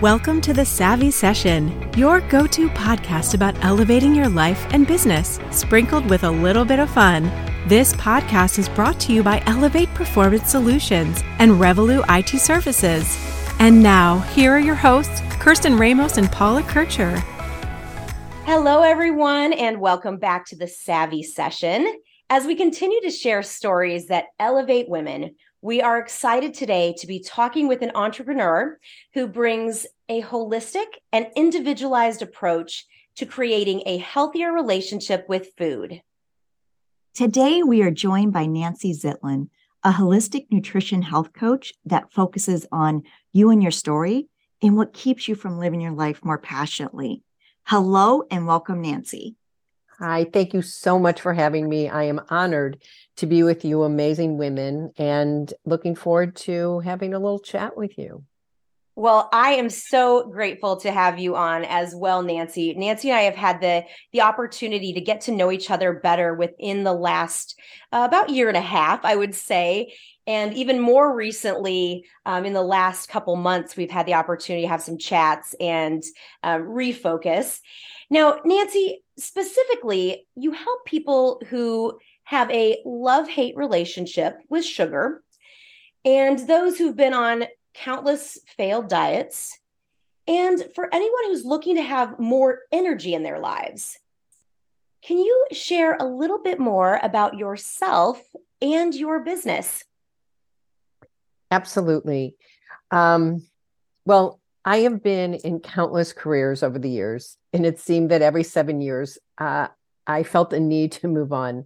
Welcome to the Savvy Session, your go to podcast about elevating your life and business, sprinkled with a little bit of fun. This podcast is brought to you by Elevate Performance Solutions and Revolut IT Services. And now, here are your hosts, Kirsten Ramos and Paula Kircher. Hello, everyone, and welcome back to the Savvy Session. As we continue to share stories that elevate women, we are excited today to be talking with an entrepreneur who brings a holistic and individualized approach to creating a healthier relationship with food. Today, we are joined by Nancy Zitlin, a holistic nutrition health coach that focuses on you and your story and what keeps you from living your life more passionately. Hello and welcome, Nancy. Hi, thank you so much for having me. I am honored to be with you, amazing women, and looking forward to having a little chat with you. Well, I am so grateful to have you on as well, Nancy. Nancy and I have had the the opportunity to get to know each other better within the last uh, about year and a half, I would say. And even more recently, um, in the last couple months, we've had the opportunity to have some chats and um, refocus. Now, Nancy, specifically, you help people who have a love hate relationship with sugar and those who've been on countless failed diets, and for anyone who's looking to have more energy in their lives. Can you share a little bit more about yourself and your business? Absolutely. Um, well, I have been in countless careers over the years, and it seemed that every seven years, uh, I felt a need to move on.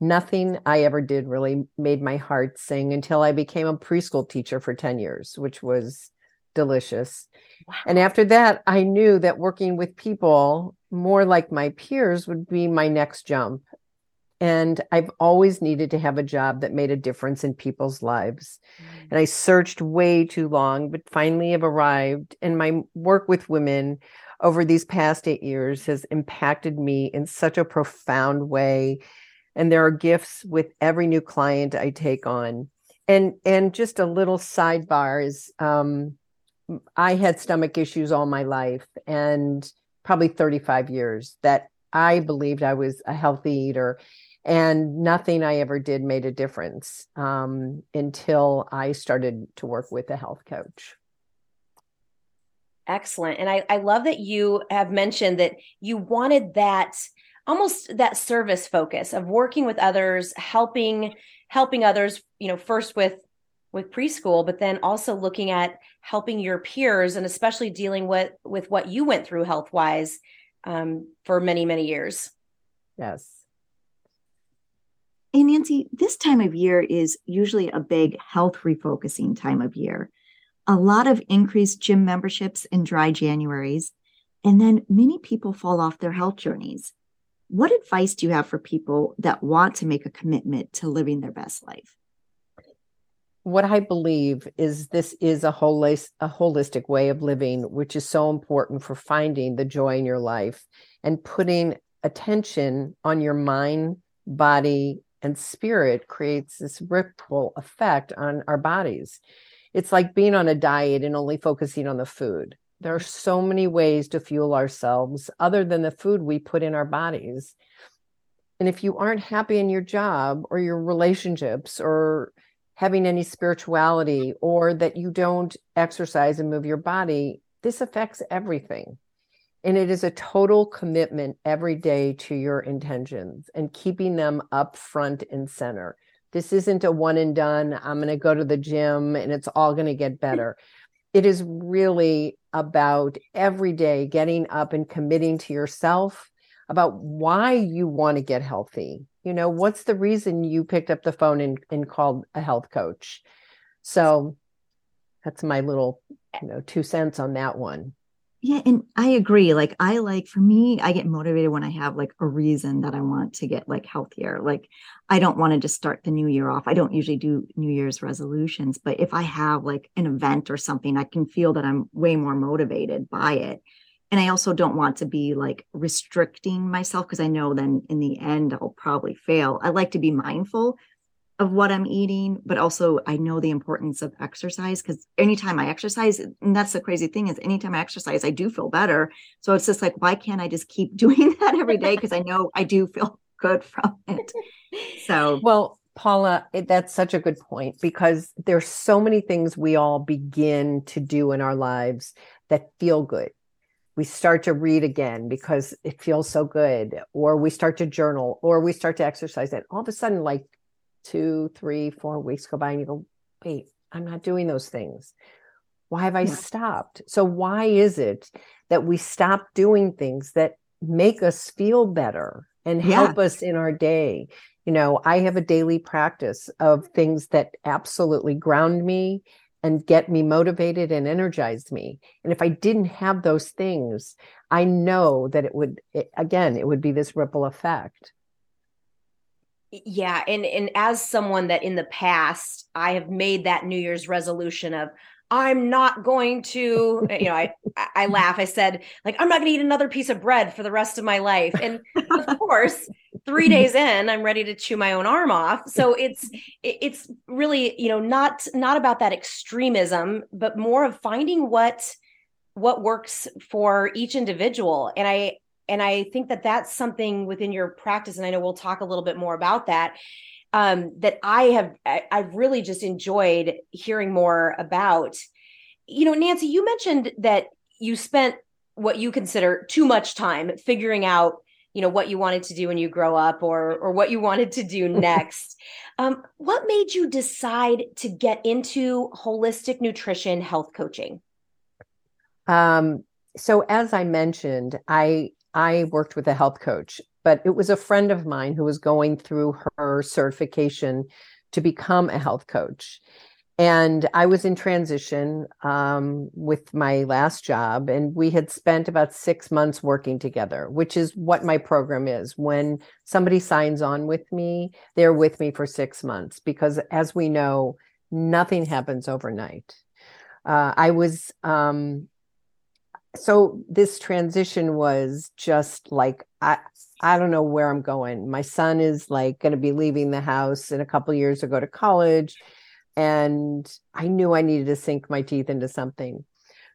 Nothing I ever did really made my heart sing until I became a preschool teacher for 10 years, which was delicious. Wow. And after that, I knew that working with people more like my peers would be my next jump. And I've always needed to have a job that made a difference in people's lives. Mm. And I searched way too long, but finally have arrived. And my work with women over these past eight years has impacted me in such a profound way. And there are gifts with every new client I take on. And and just a little sidebar is um, I had stomach issues all my life and probably 35 years that I believed I was a healthy eater and nothing I ever did made a difference um, until I started to work with a health coach. Excellent. And I, I love that you have mentioned that you wanted that almost that service focus of working with others, helping helping others, you know, first with with preschool, but then also looking at helping your peers and especially dealing with with what you went through health wise um, for many many years. Yes. And Nancy, this time of year is usually a big health refocusing time of year. A lot of increased gym memberships in dry Januaries, and then many people fall off their health journeys. What advice do you have for people that want to make a commitment to living their best life? What I believe is this is a, holis- a holistic way of living, which is so important for finding the joy in your life and putting attention on your mind, body, and spirit creates this ripple effect on our bodies. It's like being on a diet and only focusing on the food. There are mm. so many ways to fuel ourselves other than the food we put in our bodies. And if you aren't happy in your job or your relationships or having any spirituality or that you don't exercise and move your body, this affects everything. And it is a total commitment every day to your intentions and keeping them up front and center. This isn't a one and done, I'm going to go to the gym and it's all going to get better. It is really about every day getting up and committing to yourself about why you want to get healthy. You know, what's the reason you picked up the phone and, and called a health coach? So that's my little, you know, two cents on that one. Yeah, and I agree. Like I like for me, I get motivated when I have like a reason that I want to get like healthier. Like I don't want to just start the new year off. I don't usually do New Year's resolutions, but if I have like an event or something, I can feel that I'm way more motivated by it. And I also don't want to be like restricting myself because I know then in the end I'll probably fail. I like to be mindful, of what I'm eating, but also I know the importance of exercise because anytime I exercise, and that's the crazy thing is anytime I exercise, I do feel better. So it's just like, why can't I just keep doing that every day? Because I know I do feel good from it. So, well, Paula, that's such a good point because there's so many things we all begin to do in our lives that feel good. We start to read again because it feels so good, or we start to journal, or we start to exercise. And all of a sudden, like two, three, four weeks go by, and you go, wait, I'm not doing those things. Why have I hmm. stopped? So, why is it that we stop doing things that make us feel better and yeah. help us in our day? You know, I have a daily practice of things that absolutely ground me and get me motivated and energized me. And if I didn't have those things, I know that it would, it, again, it would be this ripple effect. Yeah. And, and as someone that in the past, I have made that New Year's resolution of, I'm not going to, eh, you know, I I laugh. I said, like, I'm not going to eat another piece of bread for the rest of my life. And of course, three mm-hmm. days in, I'm ready to chew my own arm off. So it's it's really, you know, not not about that extremism, but more of finding what what works for each individual. And I and I think that that's something within your practice. And I know we'll talk a little bit more about that um, that I have I, I've really just enjoyed hearing more about. You know, Nancy, you mentioned that you spent what you consider too much time figuring out you know what you wanted to do when you grow up or or what you wanted to do next um, what made you decide to get into holistic nutrition health coaching um, so as i mentioned i i worked with a health coach but it was a friend of mine who was going through her certification to become a health coach. And I was in transition um, with my last job, and we had spent about six months working together, which is what my program is. When somebody signs on with me, they're with me for six months because, as we know, nothing happens overnight. Uh, I was um, so this transition was just like I I don't know where I'm going. My son is like going to be leaving the house in a couple years to go to college and I knew I needed to sink my teeth into something.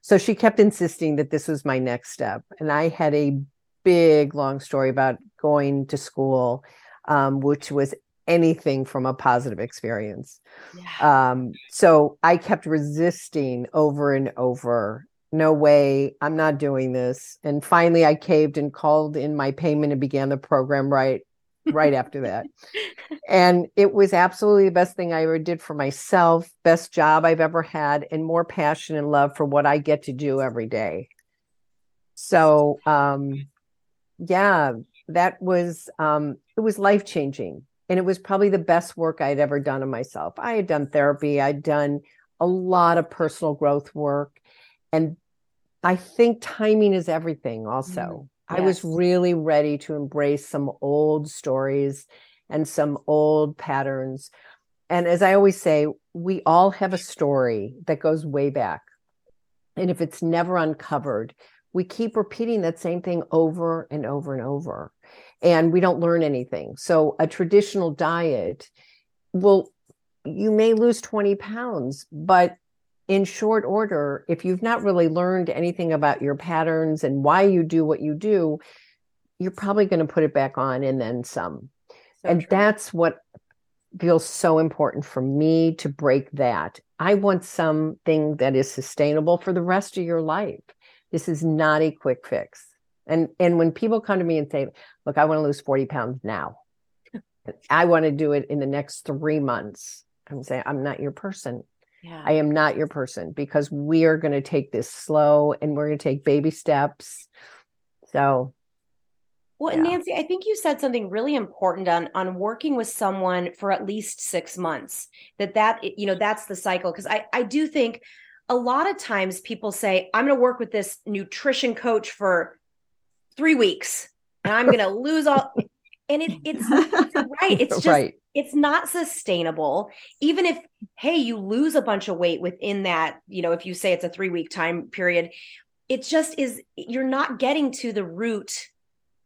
So she kept insisting that this was my next step and I had a big long story about going to school um, which was anything from a positive experience. Yeah. Um, so I kept resisting over and over no way, I'm not doing this. And finally, I caved and called in my payment and began the program right right after that. And it was absolutely the best thing I ever did for myself, best job I've ever had, and more passion and love for what I get to do every day. So, um, yeah, that was um, it was life changing, and it was probably the best work I'd ever done on myself. I had done therapy, I'd done a lot of personal growth work, and I think timing is everything also. Mm, yes. I was really ready to embrace some old stories and some old patterns. And as I always say, we all have a story that goes way back. And if it's never uncovered, we keep repeating that same thing over and over and over. And we don't learn anything. So a traditional diet will, you may lose 20 pounds, but in short order, if you've not really learned anything about your patterns and why you do what you do, you're probably going to put it back on and then some. So and true. that's what feels so important for me to break that. I want something that is sustainable for the rest of your life. This is not a quick fix. And and when people come to me and say, "Look, I want to lose 40 pounds now. I want to do it in the next 3 months." I'm saying, "I'm not your person." Yeah. I am not your person because we are going to take this slow and we're going to take baby steps. So, well, yeah. Nancy, I think you said something really important on on working with someone for at least 6 months. That that you know, that's the cycle because I I do think a lot of times people say I'm going to work with this nutrition coach for 3 weeks and I'm going to lose all and it, it's, it's right. It's just right it's not sustainable. Even if hey you lose a bunch of weight within that you know if you say it's a 3 week time period it just is you're not getting to the root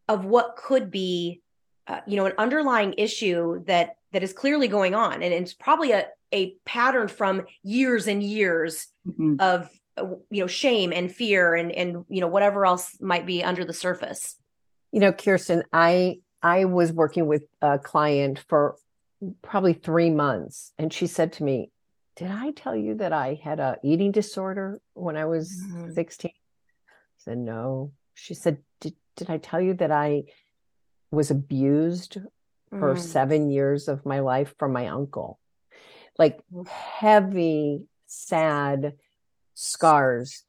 of what could be uh, you know an underlying issue that that is clearly going on. And it's probably a a pattern from years and years mm-hmm. of uh, you know shame and fear and and you know whatever else might be under the surface. You know kirsten i i was working with a client for probably three months and she said to me did i tell you that i had a eating disorder when i was mm-hmm. 16 I said no. She said did, did i tell you that i was abused for mm. seven years of my life from my uncle? Like heavy sad scars.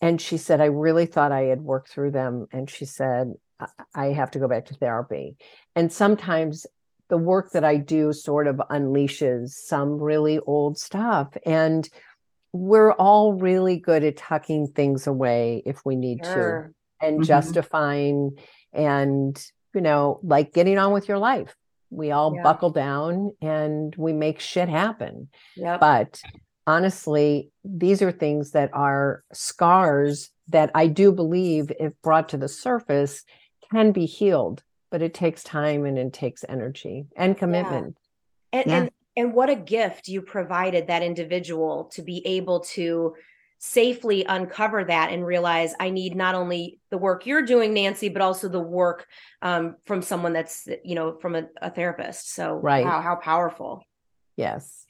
And she said i really thought i had worked through them. And she said i have to go back to therapy. And sometimes the work that i do sort of unleashes some really old stuff and we're all really good at tucking things away if we need sure. to and mm-hmm. justifying and you know like getting on with your life we all yeah. buckle down and we make shit happen yep. but honestly, these are things that are scars that I do believe, if brought to the surface, can be healed, but it takes time and it takes energy and commitment. Yeah. And, yeah. and and what a gift you provided that individual to be able to safely uncover that and realize I need not only the work you're doing, Nancy, but also the work um, from someone that's, you know, from a, a therapist. So, right. wow, how powerful. Yes.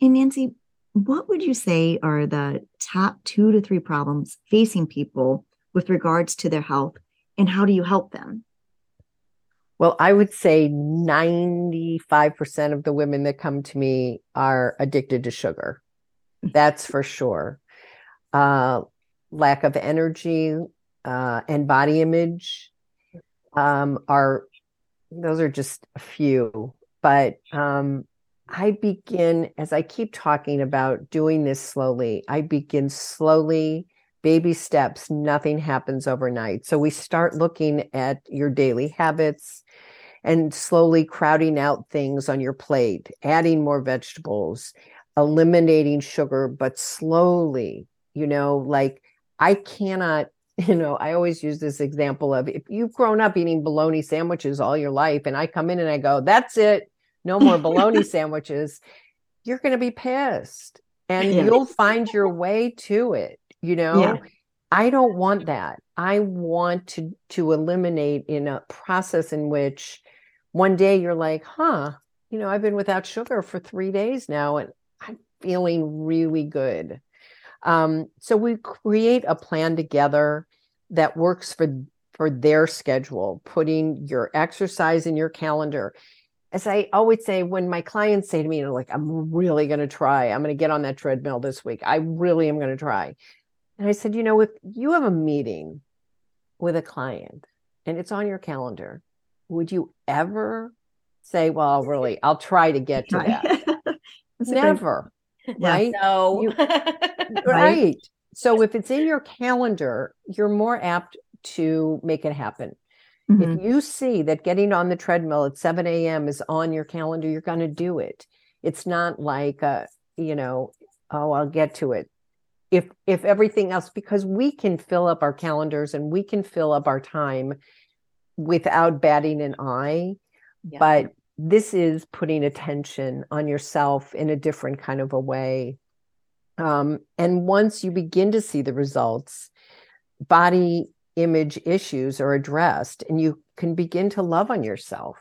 And Nancy, what would you say are the top two to three problems facing people with regards to their health, and how do you help them? Well, I would say 95% of the women that come to me are addicted to sugar. That's for sure. Uh, lack of energy uh, and body image um, are, those are just a few. But um, I begin, as I keep talking about doing this slowly, I begin slowly, baby steps. Nothing happens overnight. So we start looking at your daily habits and slowly crowding out things on your plate, adding more vegetables, eliminating sugar, but slowly, you know, like I cannot you know, I always use this example of if you've grown up eating bologna sandwiches all your life, and I come in and I go, that's it no more bologna sandwiches, you're going to be pissed and yeah. you'll find your way to it. You know, yeah. I don't want that. I want to to eliminate in a process in which one day you're like, huh, you know, I've been without sugar for three days now and I'm feeling really good. Um, so we create a plan together that works for for their schedule, putting your exercise in your calendar as I always say, when my clients say to me, you know, like, I'm really going to try, I'm going to get on that treadmill this week. I really am going to try. And I said, you know, if you have a meeting with a client and it's on your calendar, would you ever say, well, really, I'll try to get to that? Never. Right? No. You, right. So if it's in your calendar, you're more apt to make it happen. Mm-hmm. If you see that getting on the treadmill at 7 a.m. is on your calendar, you're going to do it. It's not like, uh, you know, oh, I'll get to it. If if everything else, because we can fill up our calendars and we can fill up our time without batting an eye, yeah. but this is putting attention on yourself in a different kind of a way. Um, and once you begin to see the results, body image issues are addressed and you can begin to love on yourself.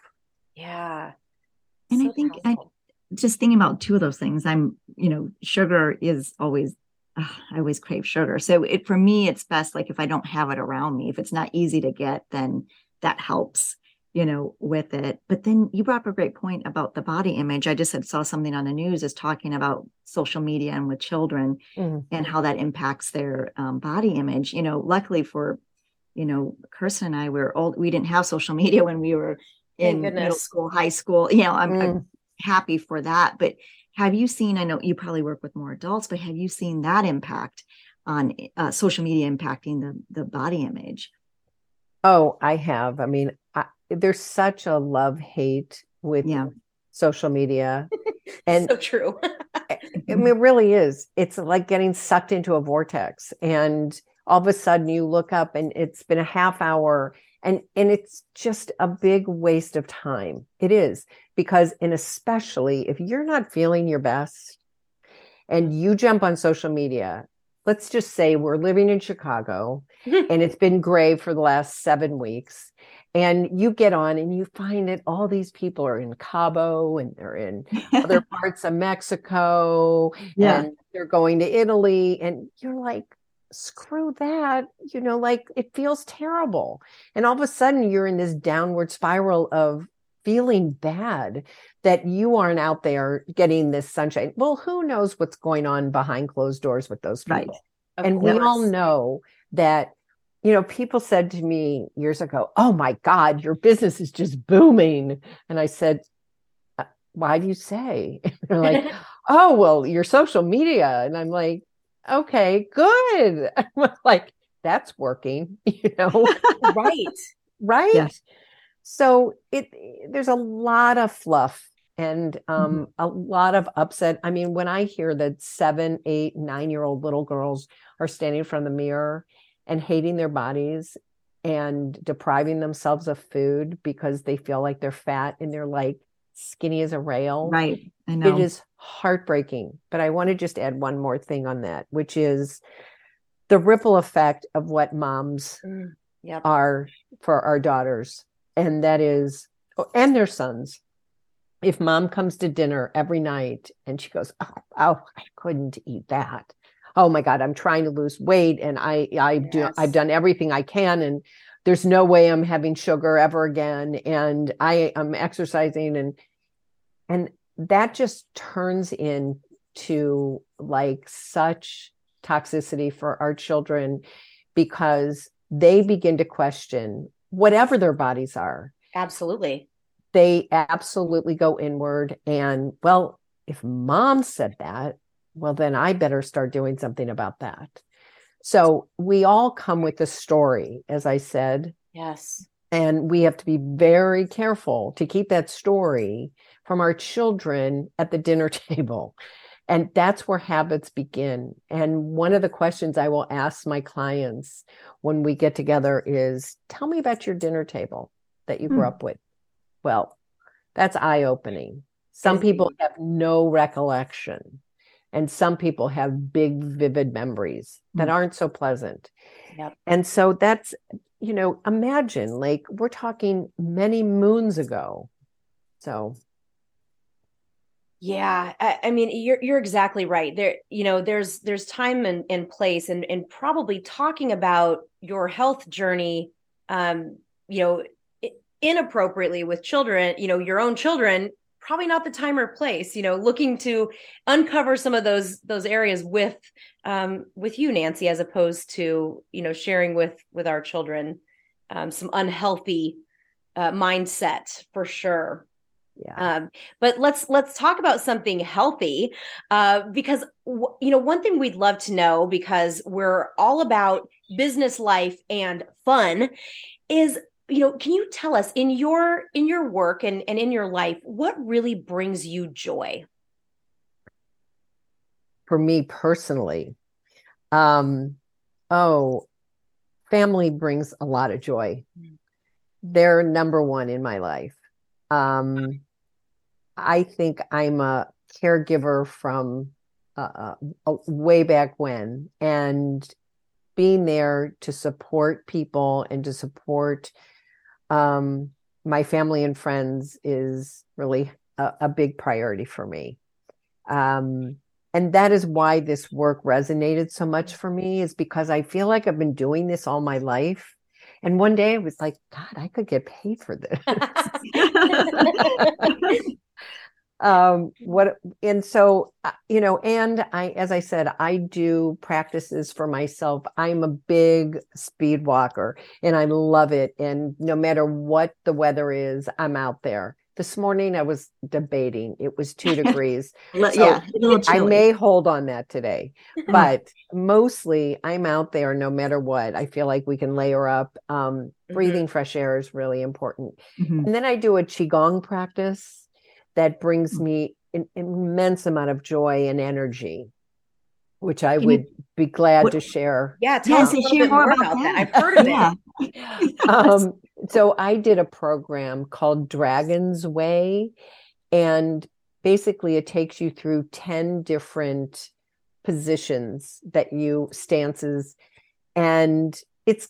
Yeah. And so I think powerful. I just thinking about two of those things. I'm, you know, sugar is always uh, I always crave sugar. So it for me it's best like if I don't have it around me, if it's not easy to get, then that helps, you know, with it. But then you brought up a great point about the body image. I just had saw something on the news is talking about social media and with children mm-hmm. and how that impacts their um, body image. You know, luckily for you know, Kirsten and I were old. We didn't have social media when we were in middle school, high school. You know, I'm, mm. I'm happy for that. But have you seen? I know you probably work with more adults, but have you seen that impact on uh, social media impacting the the body image? Oh, I have. I mean, I, there's such a love hate with yeah. social media, and so true. I mean, it really is. It's like getting sucked into a vortex, and all of a sudden you look up and it's been a half hour and and it's just a big waste of time it is because and especially if you're not feeling your best and you jump on social media let's just say we're living in chicago and it's been gray for the last seven weeks and you get on and you find that all these people are in cabo and they're in other parts of mexico Yeah. and they're going to italy and you're like screw that you know like it feels terrible. And all of a sudden you're in this downward spiral of feeling bad that you aren't out there getting this sunshine. Well who knows what's going on behind closed doors with those people? Right. And we all know that you know people said to me years ago oh my god your business is just booming. And i said "Uh, why do you say? And they're like oh well your social media. And i'm like okay good like that's working you know right. right Yes. so it there's a lot of fluff and um a lot of upset i mean when i hear that seven eight nine year old little girls are standing in front of the mirror and hating their bodies and depriving themselves of food because they feel like they're fat and they're like skinny as a rail Right. I know. it is heartbreaking. But I want to just add one more thing on that, which is the ripple effect of what moms Mm, Yep. are for our daughters. And that is, oh, and their sons. If mom comes to dinner every night and she goes, Oh, oh I couldn't eat that. Oh my God, I'm trying to lose weight and I I do I've done everything I can and there's no way I'm having sugar ever again. And I am exercising and and that just turns into like such toxicity for our children because they begin to question whatever their bodies are Absolutely. they absolutely go inward and well if mom said that well then i better start doing something about that so we all come with a story as i said Yes. and we have to be very careful to keep that story from our children at the dinner table. And that's where habits begin. And one of the questions I will ask my clients when we get together is tell me about your dinner table that you grew Hmm. up with. Well, that's eye opening. Some people have no recollection, and some people have big, vivid memories that Hmm. aren't so pleasant. Yep. And so that's, you know, imagine like we're talking many moons ago. So, Yeah, I, I mean, you're you're exactly right. There, you know, there's there's time and, and place, and and probably talking about your health journey, um, you know, inappropriately with children, you know, your own children, probably not the time or place. You know, looking to uncover some of those those areas with um, with you, Nancy, as opposed to you know sharing with with our children um, some unhealthy uh, mindset for sure. yeah. Um, but let's let's talk about something healthy, uh, because w- you know one thing we'd love to know because we're all about business life and fun is you know can you tell us in your in your work and and in your life what really brings you joy? for me personally, um, oh, family brings a lot of joy. They're number one in my life. Um, I think I'm a caregiver from uh, uh, way back when, and being there to support people and to support um, my family and friends is really a, a big priority for me. Um, and that is why this work resonated so much for me is because I feel like I've been doing this all my life. And one day I was like, God, I could get paid for this. um what and so uh, you know and i as i said i do practices for myself. I'm a big speed walker and i love it. And no matter what the weather is i'm out there. This morning i was debating. It was two degrees. So, yeah, i may hold on that today but mostly i'm out there no matter what. I feel like we can layer up. Um Mhm. breathing fresh air is really important. Mhm. and then I do a qigong practice that brings Hmm. me an immense amount of joy and energy, which I Can you- would be glad what- to share. yeah, tell us a little share bit more more about about that. that. I've heard of Yeah. it. Um, so I did a program called Dragon's Way, and basically it takes you through 10 different positions that you stances and it's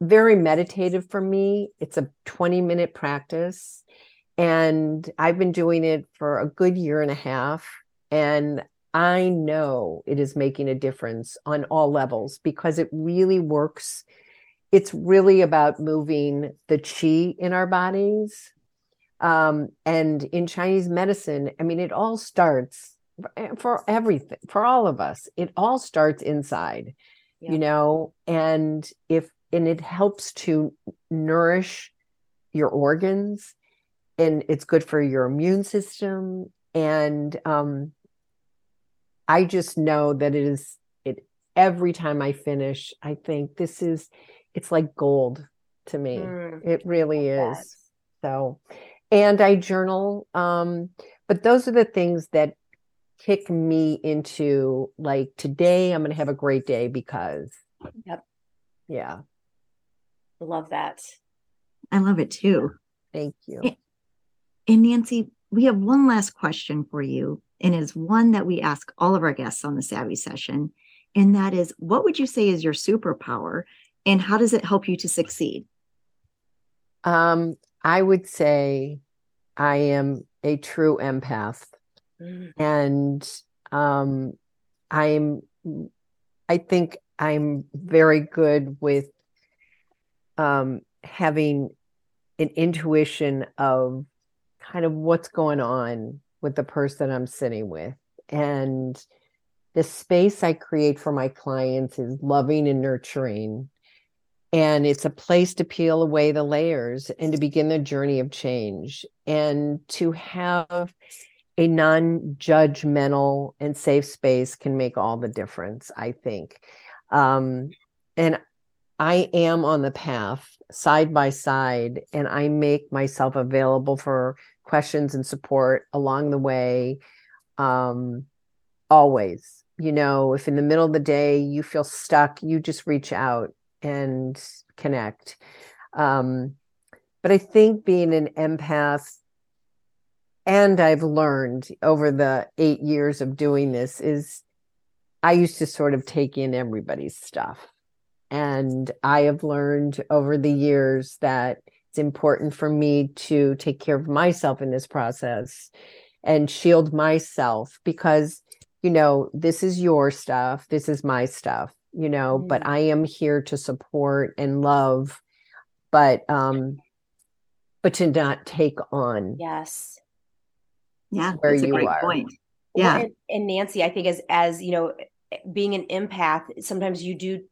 very meditative for me it's a 20 minute practice and i've been doing it for a good year and a half and i know it is making a difference on all levels because it really works. It's really about moving the chi in our bodies. Um, and in Chinese medicine, I mean, it all starts for everything, for all of us, it all starts inside, yeah. you know, and if, and it helps to nourish your organs and it's good for your immune system. And um, I just know that it is, it every time I finish, I think this is, it's like gold to me. Mm, it really is. So, and I journal. Um, but those are the things that kick me into like today I'm going to have a great day because. Yep. Yeah. Love that. I love it too. Thank you. And Nancy, we have one last question for you, and is one that we ask all of our guests on the Savvy session. And that is, what would you say is your superpower, and how does it help you to succeed? Um, I would say I am a true empath. Mm. And um, I'm, I think I'm very good with um, having an intuition of kind of what's going on with the person I'm sitting with. And the space I create for my clients is loving and nurturing and it's a place to peel away the layers and to begin the journey of change and to have a non-judgmental and safe space can make all the difference i think um, and i am on the path side by side and i make myself available for questions and support along the way um, always you know if in the middle of the day you feel stuck you just reach out and connect. Um, but I think being an empath, and I've learned over the eight years of doing this, is I used to sort of take in everybody's stuff. And I have learned over the years that it's important for me to take care of myself in this process and shield myself because, you know, this is your stuff, this is my stuff you know mm-hmm. but i am here to support and love but um but to not take on yes yeah where you are point. yeah and, and, nancy i think as as you know being an empath sometimes you do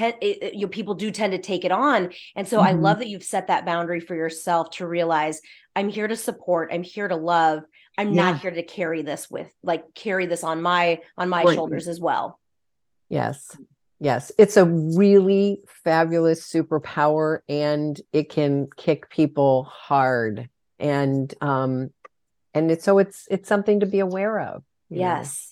you know, people do tend to take it on and so mm-hmm. i love that you've set that boundary for yourself to realize i'm here to support i'm here to love i'm yeah. not here to carry this with like carry this on my on my shoulders as well yes Yes, it's a really fabulous superpower and it can kick people hard. And um and it's so it's it's something to be aware of. Yes. Know?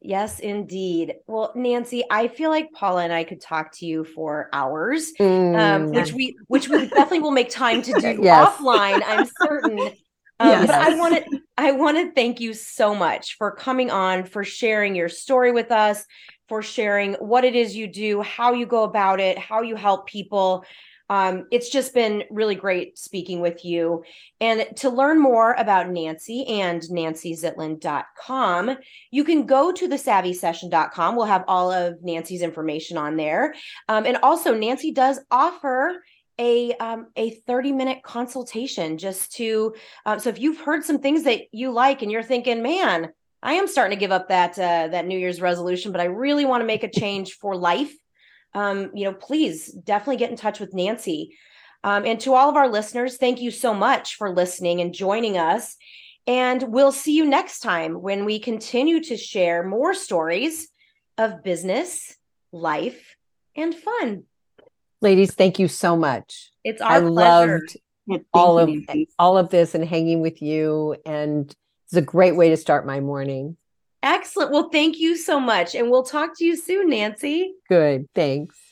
Yes, indeed. Well, Nancy, I feel like Paula and I could talk to you for hours, um, mm. um, which we which we definitely will make time to do yes. offline. I'm certain. Um, yes. But I want to I want to thank you so much for coming on, for sharing your story with us, for sharing what it is you do, how you go about it, how you help people. Um, it's just been really great speaking with you. And to learn more about Nancy and nancyzitlin.com, you can go to the savvysession.com. We'll have all of Nancy's information on there. Um, and also, Nancy does offer a um, a 30 minute consultation just to uh, so if you've heard some things that you like and you're thinking man I am starting to give up that uh, that New Year's resolution, but I really want to make a change for life. Um, you know, please definitely get in touch with Nancy. Um, and to all of our listeners, thank you so much for listening and joining us. And we'll see you next time when we continue to share more stories of business, life, and fun. Ladies, thank you so much. It's our I pleasure. loved all of all of this and hanging with you and it's a great way to start my morning. Excellent. Well, thank you so much. And we'll talk to you soon, Nancy. Good. Thanks.